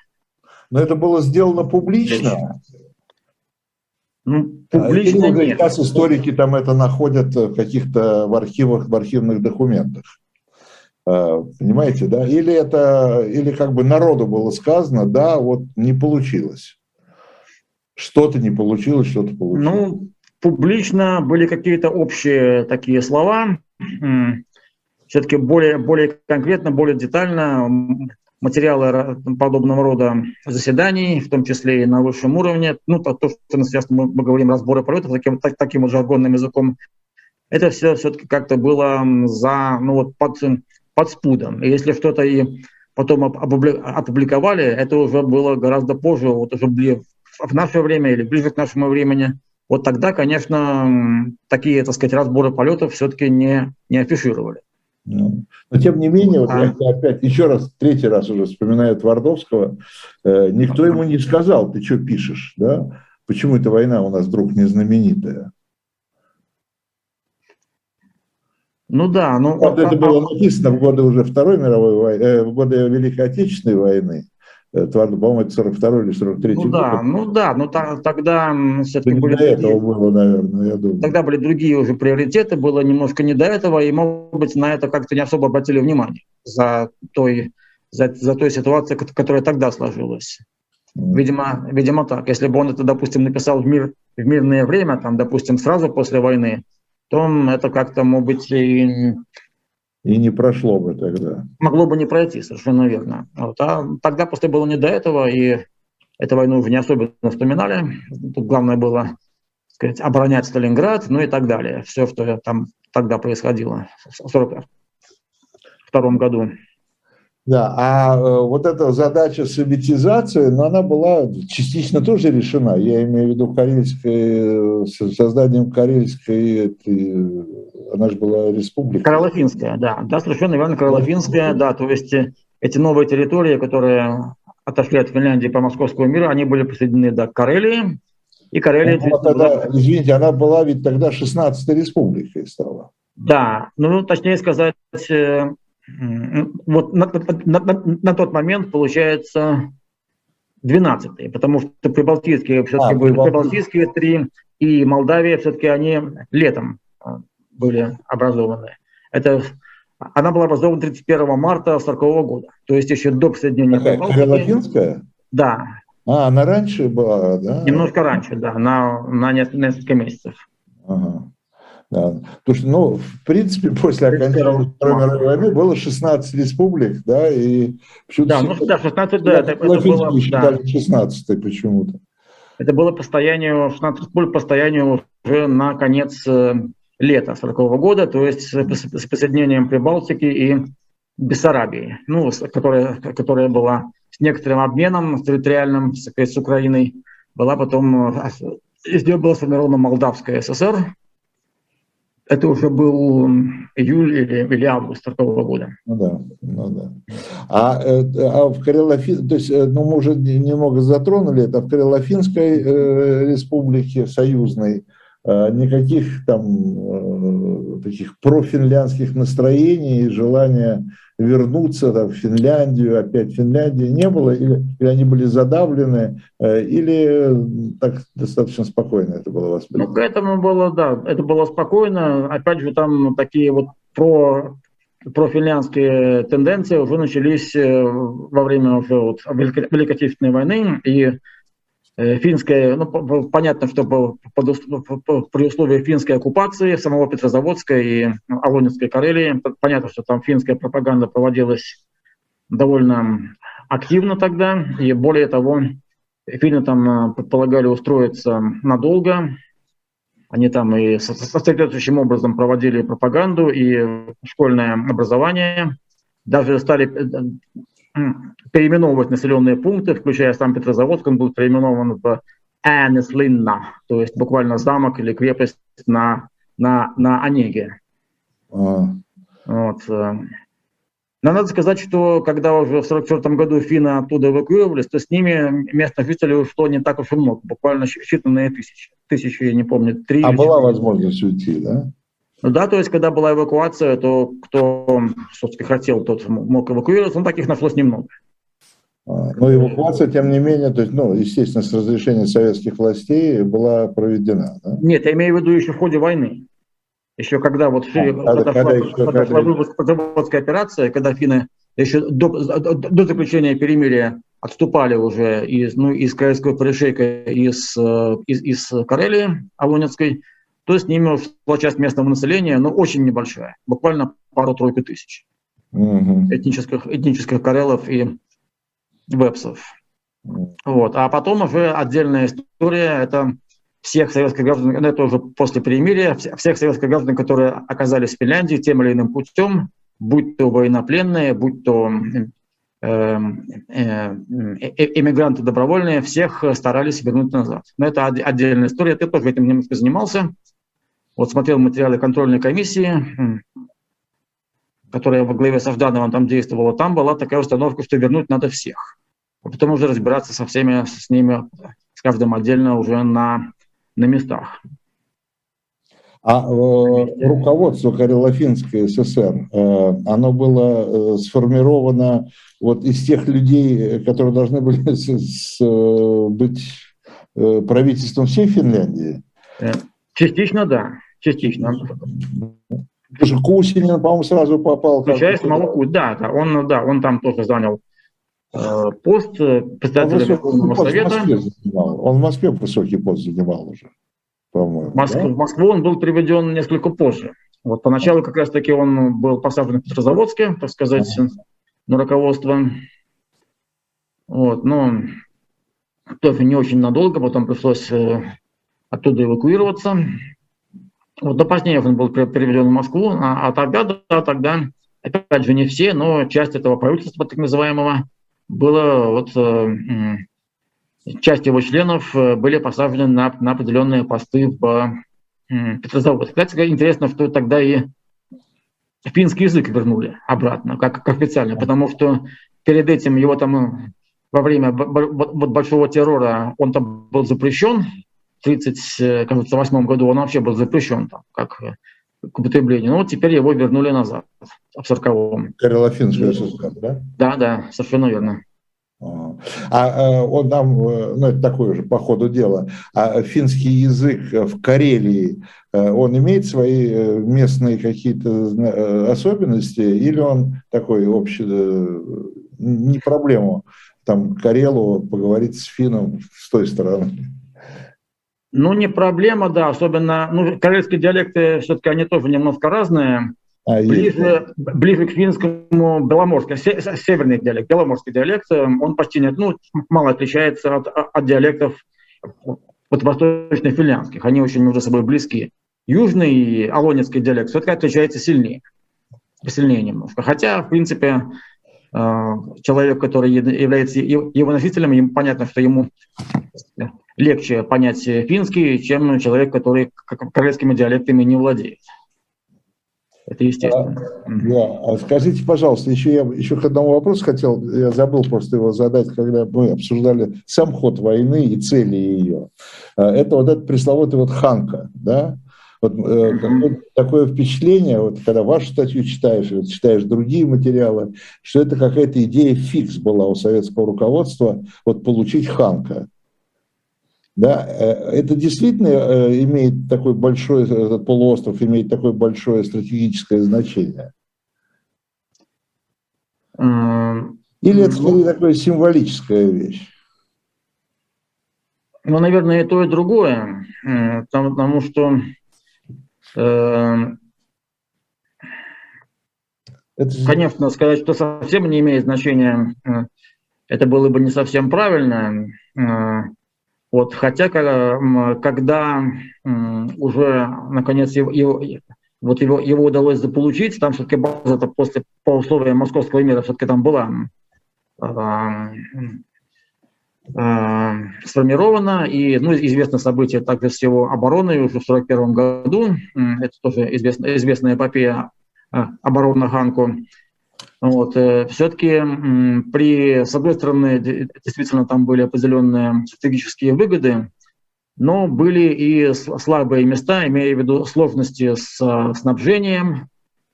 Но это было сделано публично. Ну, публично Или, нет. Сейчас историки там это находят в каких-то в архивах, в архивных документах. Э, понимаете, да? Или это, или как бы народу было сказано, да, вот не получилось. Что-то не получилось, что-то получилось. Ну, публично были какие-то общие такие слова. Все-таки более, более конкретно, более детально материалы подобного рода заседаний, в том числе и на высшем уровне, ну, то, то что сейчас мы, мы говорим разборы полетов таким, так, таким вот жаргонным языком, это все все-таки как-то было за, ну, вот под под спудом. И если что-то и потом опубликовали, это уже было гораздо позже, вот уже в наше время или ближе к нашему времени. Вот тогда, конечно, такие, так сказать, разборы полетов все-таки не, не афишировали. Ну, но тем не менее, вот а. я опять еще раз, третий раз уже вспоминаю Твардовского, э, никто ему не сказал, ты что пишешь, да? Почему эта война у нас вдруг не знаменитая? Ну да, ну вот это было написано в годы уже Второй мировой войны, э, в годы Великой Отечественной войны. Э, по-моему, это 42 или 43 ну, год. Да, ну да, но та, тогда все-таки были... До этого было, наверное, я думаю. Тогда были другие уже приоритеты, было немножко не до этого, и, может быть, на это как-то не особо обратили внимание за той, за, за той ситуацией, которая тогда сложилась. Видимо, видимо так. Если бы он это, допустим, написал в, мир, в мирное время, там, допустим, сразу после войны, то это как-то, может быть, и... И не прошло бы тогда. Могло бы не пройти, совершенно верно. Вот. А тогда просто было не до этого, и эту войну уже не особенно вспоминали. Тут главное было сказать, оборонять Сталинград, ну и так далее. Все, что там тогда происходило в 1942 году. Да, а э, вот эта задача советизации, но ну, она была частично тоже решена. Я имею в виду карельской, э, созданием карельской, этой, она же была республика. Каролофинская, да, да, совершенно верно, Каролофинская, да, то есть э, эти новые территории, которые отошли от Финляндии по московскому миру, они были присоединены к Карелии, и Карелия... Ну, тогда, извините, она была ведь тогда 16-й республикой стала. Да, ну, точнее сказать, вот на, на, на, на тот момент, получается, 12 потому что прибалтийские все-таки а, были прибалтийские три, и Молдавия все-таки они летом а, были образованы. Это она была образована 31 марта 1940 года, то есть еще до присоединения Прибалтики. Да. А, она раньше была, да? Немножко раньше, да, на, на несколько месяцев. Ага. Да. Потому что, ну, в принципе, после окончания Второй мировой войны было 16 республик, да, и Да, ну да, 16, да, это, это было, считали да. 16 почему-то. Это было по состоянию, 16 республик по состоянию уже на конец э, лета 40 -го года, то есть с присоединением Прибалтики и Бессарабии, ну, которая, которая была с некоторым обменом территориальным с, с Украиной, была потом, э, из нее была сформирована Молдавская ССР, это уже был июль или, или август такого года. Ну да, ну да. А, э, а в Карелофин, то есть, э, ну мы уже немного затронули это, в Карелофинской э, республике союзной никаких там э, таких профинляндских настроений и желания вернуться там, в Финляндию, опять в Финляндии не было, или, или они были задавлены, э, или так достаточно спокойно это было воспринято? Ну, к этому было, да, это было спокойно. Опять же, там такие вот про профинляндские тенденции уже начались э, во время уже вот Великой Отечественной войны, и Э, финская, ну, понятно, что под, при условии финской оккупации самого Петрозаводска и Алонинской Карелии, понятно, что там финская пропаганда проводилась довольно активно тогда, и более того, финны там э, предполагали устроиться надолго, они там и соответствующим образом проводили пропаганду и школьное образование, даже стали э, переименовывать населенные пункты, включая сам Петрозаводск, он был переименован в Энеслинна, то есть буквально замок или крепость на, на, на Онеге. А. Вот. Э. Но надо сказать, что когда уже в 1944 году финны оттуда эвакуировались, то с ними местных жителей ушло не так уж и много, буквально считанные тысячи. Тысячи, я не помню, три. А была возможность уйти, да? Да, то есть, когда была эвакуация, то кто, собственно, хотел, тот мог эвакуироваться, но таких нашлось немного. А, но эвакуация, тем не менее, то есть, ну, естественно, с разрешения советских властей была проведена. Да? Нет, я имею в виду еще в ходе войны. Еще когда вот а, когда, когда, еще, подошла когда... операция, когда финны еще до, до, заключения перемирия отступали уже из, ну, из Карельского перешейка, из, э, из, из Карелии Алонецкой, то с ними ушла часть местного населения, но очень небольшая, буквально пару-тройку тысяч угу. этнических, этнических карелов и вепсов. Вот. А потом уже отдельная история, это всех советских граждан, это уже после перемирия, всех советских граждан, которые оказались в Финляндии тем или иным путем, будь то военнопленные, будь то э, э, э, эмигранты добровольные, всех старались вернуть назад. Но это отдельная история, ты тоже этим немножко занимался. Вот смотрел материалы контрольной комиссии, которая во главе с Авдановым там действовала, там была такая установка, что вернуть надо всех. А потом уже разбираться со всеми, с ними, с каждым отдельно уже на, на местах. А э, руководство Карело-Финской ССР, э, оно было э, сформировано вот из тех людей, которые должны были (laughs) с, с, быть э, правительством всей Финляндии? Э, частично, да частично. Даже Кусинин, по-моему, сразу попал. Включая самого да, да, он, да, он там тоже занял э, пост э, председателя Верховного Совета. Он в Москве высокий пост занимал уже, по-моему. Моск... Да? В Москву он был приведен несколько позже. Вот поначалу как раз-таки он был посажен в Петрозаводске, так сказать, ага. на руководство. Вот, но тоже не очень надолго, потом пришлось э, оттуда эвакуироваться. Вот до позднее он был переведен в Москву, а, а тогда, да, тогда, опять же, не все, но часть этого правительства, так называемого, было вот э, часть его членов э, были посажены на, на определенные посты в э, Петрозаводске. Кстати, интересно, что тогда и финский язык вернули обратно, как, как официально, потому что перед этим его там во время большого террора он там был запрещен, 1938 году он вообще был запрещен там, как э, к употреблению. Но вот теперь его вернули назад, в 40-м. Карелофинская ССР, да? Да, да, совершенно верно. А он нам, ну это такое же по ходу дела, а финский язык в Карелии, он имеет свои местные какие-то особенности или он такой общий, не проблема там Карелу поговорить с финном с той стороны? Ну, не проблема, да, особенно, ну, карельские диалекты все-таки они тоже немножко разные. А ближе, ближе к финскому беломорский, северный диалект, беломорский диалект, э, он почти нет, ну, мало отличается от, от диалектов от восточно-финляндских. Они очень между собой близки. Южный алонецкий диалект все-таки отличается сильнее, сильнее немножко. Хотя, в принципе, э, человек, который является его носителем, ему понятно, что ему легче понять финский, чем человек, который корейскими диалектами не владеет. Это естественно. А, да. А скажите, пожалуйста, еще я еще к одному вопросу хотел, я забыл просто его задать, когда мы обсуждали сам ход войны и цели ее. А, это вот этот пресловутый вот Ханка, да? Вот mm-hmm. такое впечатление, вот когда вашу статью читаешь, вот, читаешь другие материалы, что это какая-то идея фикс была у советского руководства, вот получить Ханка. Да, э, это действительно э, имеет такой большой, этот полуостров имеет такое большое стратегическое значение? Или это скорее ну, такая символическая вещь? Ну, наверное, и то, и другое. Потому, потому что э, это... Конечно, сказать, что совсем не имеет значения, это было бы не совсем правильно. Вот, хотя когда уже наконец его, его, вот его, его удалось заполучить, там все-таки база -то после по условиям московского мира все-таки там была э, сформирована, и ну, известно событие также с его обороной уже в 1941 году, это тоже известная, известная эпопея обороны Ханку. Вот. Э, Все-таки при, с одной стороны, действительно там были определенные стратегические выгоды, но были и слабые места, имея в виду сложности с снабжением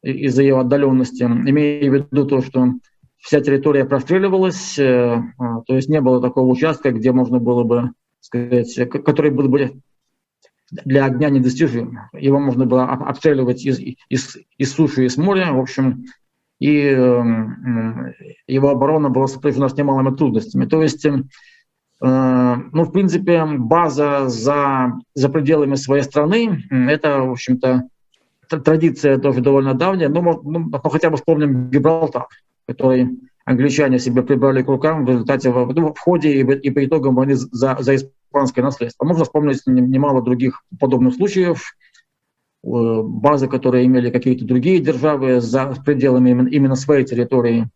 из-за ее отдаленности, имея в виду то, что вся территория простреливалась, э, а, то есть не было такого участка, где можно было бы сказать, который был бы для огня недостижим. Его можно было обстреливать из, из, из суши и с моря. В общем, и эм, его оборона была сопряжена с немалыми трудностями. То есть, э, ну, в принципе, база за, за пределами своей страны, это, в общем-то, традиция тоже довольно давняя, ну, ну, ну, хотя бы вспомним Гибралтар, который англичане себе прибрали к рукам в результате в, ну, в ходе и, и по итогам войны за, за испанское наследство. Можно вспомнить немало других подобных случаев, базы, которые имели какие-то другие державы за пределами именно своей территории.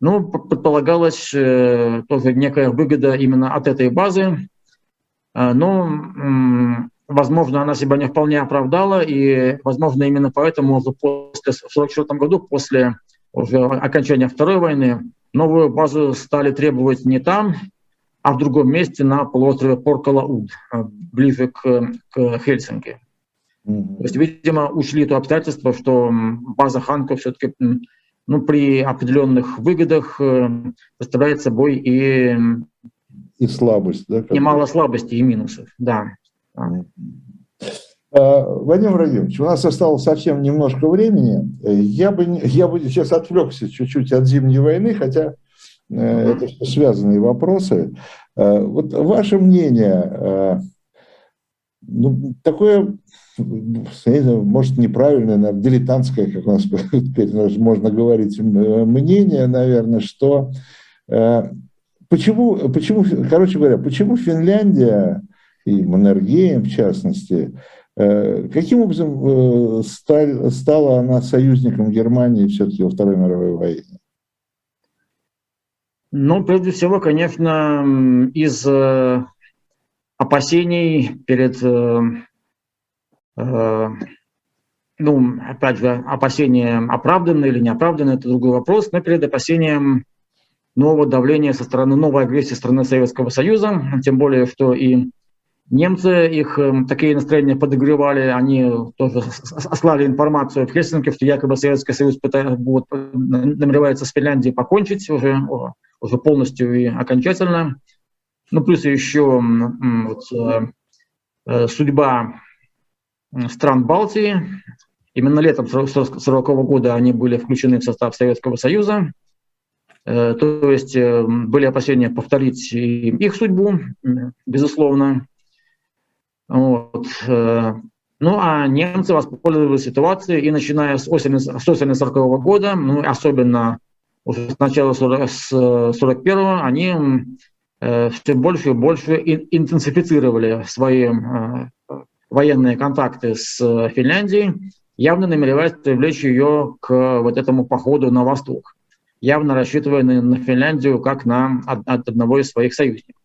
Ну, предполагалась э, тоже некая выгода именно от этой базы, э, но, возможно, она себя не вполне оправдала, и, возможно, именно поэтому уже после, в 1944 году, после уже окончания Второй войны, новую базу стали требовать не там, а в другом месте на полуострове Поркалауд, ближе к, к Хельсинки. То есть, видимо, учли то обстоятельство, что база Ханка все-таки ну, при определенных выгодах э, представляет собой и, и слабость, да? Немало слабостей и минусов, да. А, Вадим Владимирович, у нас осталось совсем немножко времени. Я бы, я бы сейчас отвлекся чуть-чуть от Зимней войны, хотя э, это все связанные вопросы. Э, вот ваше мнение, ну, такое может, неправильное, наверное, дилетантское, как у нас (laughs) теперь можно говорить, мнение, наверное, что э, почему, почему, короче говоря, почему Финляндия и Маннергейм, в частности, э, каким образом э, стал, стала она союзником Германии все-таки во Второй мировой войне? Ну, прежде всего, конечно, из опасений перед ну, опять же, опасения оправданы или не оправданы, это другой вопрос, но перед опасением нового давления со стороны новой агрессии страны Советского Союза, тем более, что и немцы их э, такие настроения подогревали, они тоже ослали информацию в Хельсинки, что якобы Советский Союз пытается, вот, намеревается с Финляндией покончить уже уже полностью и окончательно. Ну, плюс еще вот, э, судьба стран Балтии. Именно летом 1940 года они были включены в состав Советского Союза. Э, то есть э, были опасения повторить их судьбу, безусловно. Вот. Э, ну а немцы воспользовались ситуацией и начиная с осени, с осени 40 года, ну особенно с начала 40, с 41 они все больше и больше интенсифицировали свои военные контакты с Финляндией, явно намереваясь привлечь ее к вот этому походу на восток явно рассчитывая на, на Финляндию как на от, от одного из своих союзников.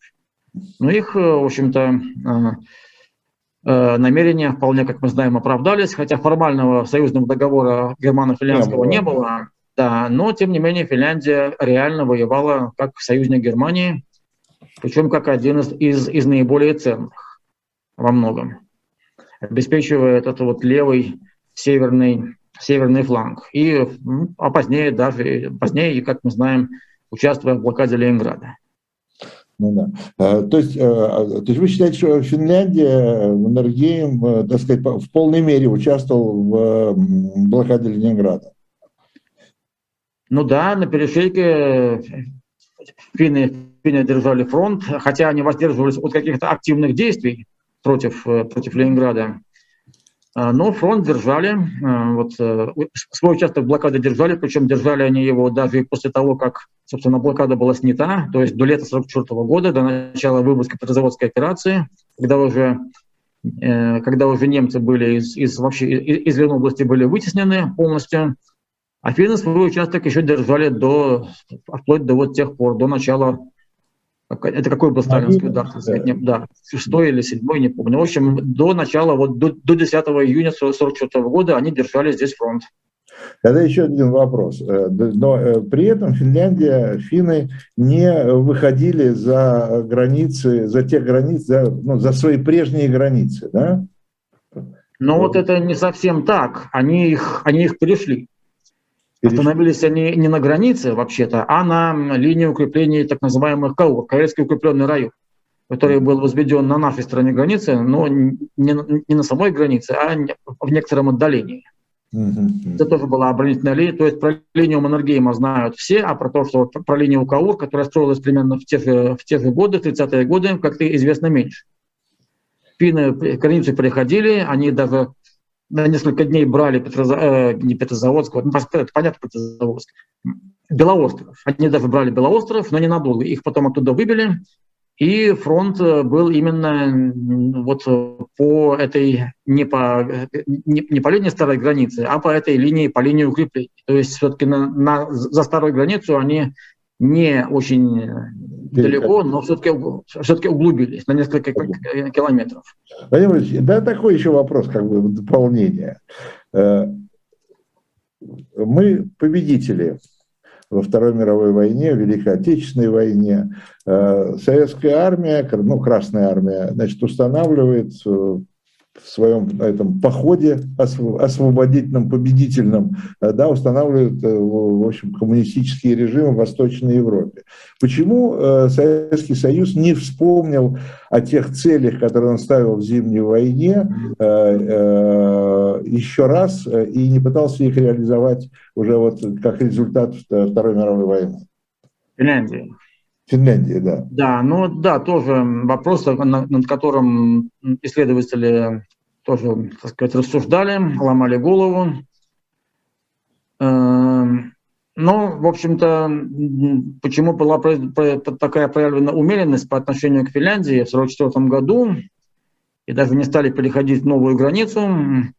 Но их, э, в общем-то, э, э, намерения вполне, как мы знаем, оправдались, хотя формального союзного договора германо-финляндского не было. не было. Да, но, тем не менее, Финляндия реально воевала как союзник Германии, причем как один из, из, из наиболее ценных во многом, обеспечивая этот вот левый северный северный фланг. И, а позднее даже, позднее, как мы знаем, участвуя в блокаде Ленинграда. Ну да. А, то есть, а, то есть вы считаете, что Финляндия, э, так сказать, в полной мере участвовал в блокаде Ленинграда? Ну да, на перешейке финны, финны держали фронт, хотя они воздерживались от каких-то активных действий против, э, против Ленинграда. А, но фронт держали, а, вот, э, свой участок блокады держали, причем держали они его даже и после того, как, собственно, блокада была снята, то есть до лета 1944 года, до начала выборской Петрозаводской операции, когда уже, э, когда уже немцы были из, из, вообще, из Ленобласти были вытеснены полностью, а финны свой участок еще держали до, вплоть до вот тех пор, до начала это какой был сталинский удар? Да. Не, да, шестой или седьмой, не помню. В общем, до начала, вот до, до 10 июня 1944 года они держали здесь фронт. Тогда еще один вопрос. Э, но э, при этом Финляндия, финны не выходили за границы, за те границы, за, ну, за свои прежние границы, да? Но вот это не совсем так. Они их, они их перешли. Остановились они не на границе вообще-то, а на линии укрепления так называемых КАУР, Карельский укрепленный район, который был возведен на нашей стороне границы, но не, не на самой границе, а в некотором отдалении. Mm-hmm. Это тоже была оборонительная линия. То есть про линию Маннергейма знают все, а про то, что про линию Каур, которая строилась примерно в те же, в те же годы, 30-е годы, как-то известно меньше. Финны границу переходили, они даже на несколько дней брали Петроза... э, не Петрозаводск, вот, ну, это понятно, Петрозаводск, Белоостров. Они даже брали Белоостров, но ненадолго. Их потом оттуда выбили, и фронт э, был именно вот по этой, не по, не, не по линии старой границы, а по этой линии, по линии укреплений. То есть все-таки на, на, за старую границу они не очень далеко, но все-таки все углубились на несколько километров. Владимир да, такой еще вопрос, как бы дополнение. Э, мы победители во Второй мировой войне, в Великой Отечественной войне. Э, советская армия, ну, Красная армия, значит, устанавливает э, в своем этом походе освободительном, победительном, э, да, устанавливают, э, в общем, коммунистические режимы в Восточной Европе. Почему э, Советский Союз не вспомнил о тех целях, которые он ставил в Зимней войне еще раз и не пытался их реализовать уже вот как результат Второй мировой войны? Финляндия. Финляндия, да. Да, ну да, тоже вопрос, над которым исследователи тоже, так сказать, рассуждали, ломали голову. Эм, но, в общем-то, почему была такая проявлена умеренность по отношению к Финляндии в 1944 году, и даже не стали переходить новую границу.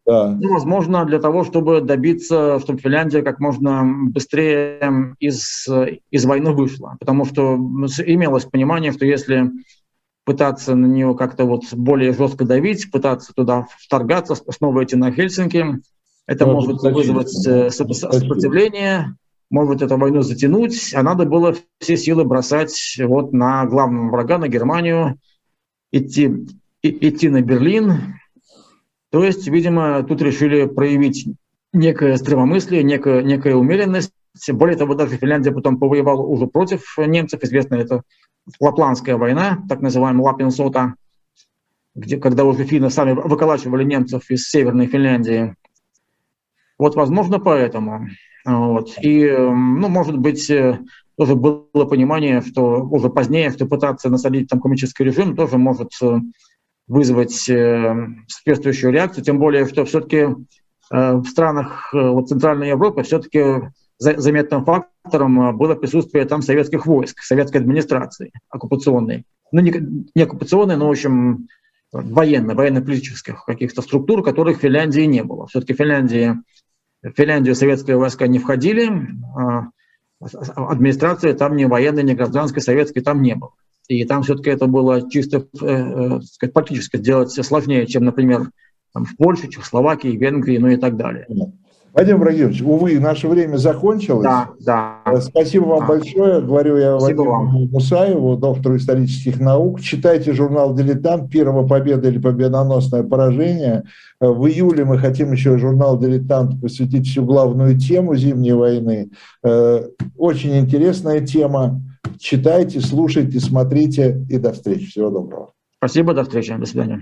Да. Ну, возможно, для того, чтобы добиться, чтобы Финляндия как можно быстрее из, из войны вышла. Потому что имелось понимание, что если пытаться на нее как-то вот более жестко давить, пытаться туда вторгаться, снова идти на Хельсинки, это Но может вызвать э, сопротивление, может эту войну затянуть, а надо было все силы бросать вот на главного врага, на Германию, идти идти на Берлин. То есть, видимо, тут решили проявить некое здравомыслие, некая, некая умеренность Более того, даже Финляндия потом повоевала уже против немцев. Известно, это Лапландская война, так называемая Лапинсота, где, когда уже финны сами выколачивали немцев из Северной Финляндии. Вот, возможно, поэтому. Вот. И, ну, может быть, э, тоже было понимание, что уже позднее, что пытаться насадить там коммунистический режим тоже может э, вызвать э, соответствующую реакцию, тем более, что все-таки в странах вот, Центральной Европы все-таки заметным фактором было присутствие там советских войск, советской администрации оккупационной. Ну, не, не оккупационной, но, в общем, военно, военно-политических каких-то структур, которых в Финляндии не было. Все-таки Финляндии, в Финляндию советские войска не входили, а администрации там ни военной, ни гражданской, советской там не было. И там все-таки это было чисто э, э, сказать, практически сделать сложнее, чем, например, там, в Польше, Чехословакии, Венгрии, ну и так далее. Вадим Врагимович, увы, наше время закончилось. Да, да. Э, спасибо вам да. большое. Говорю я Спасибо Вадиму вам. Мусаеву, доктору исторических наук. Читайте журнал «Дилетант. Первая победа или победоносное поражение». Э, в июле мы хотим еще журнал «Дилетант» посвятить всю главную тему Зимней войны. Э, очень интересная тема. Читайте, слушайте, смотрите и до встречи. Всего доброго. Спасибо, до встречи. До свидания.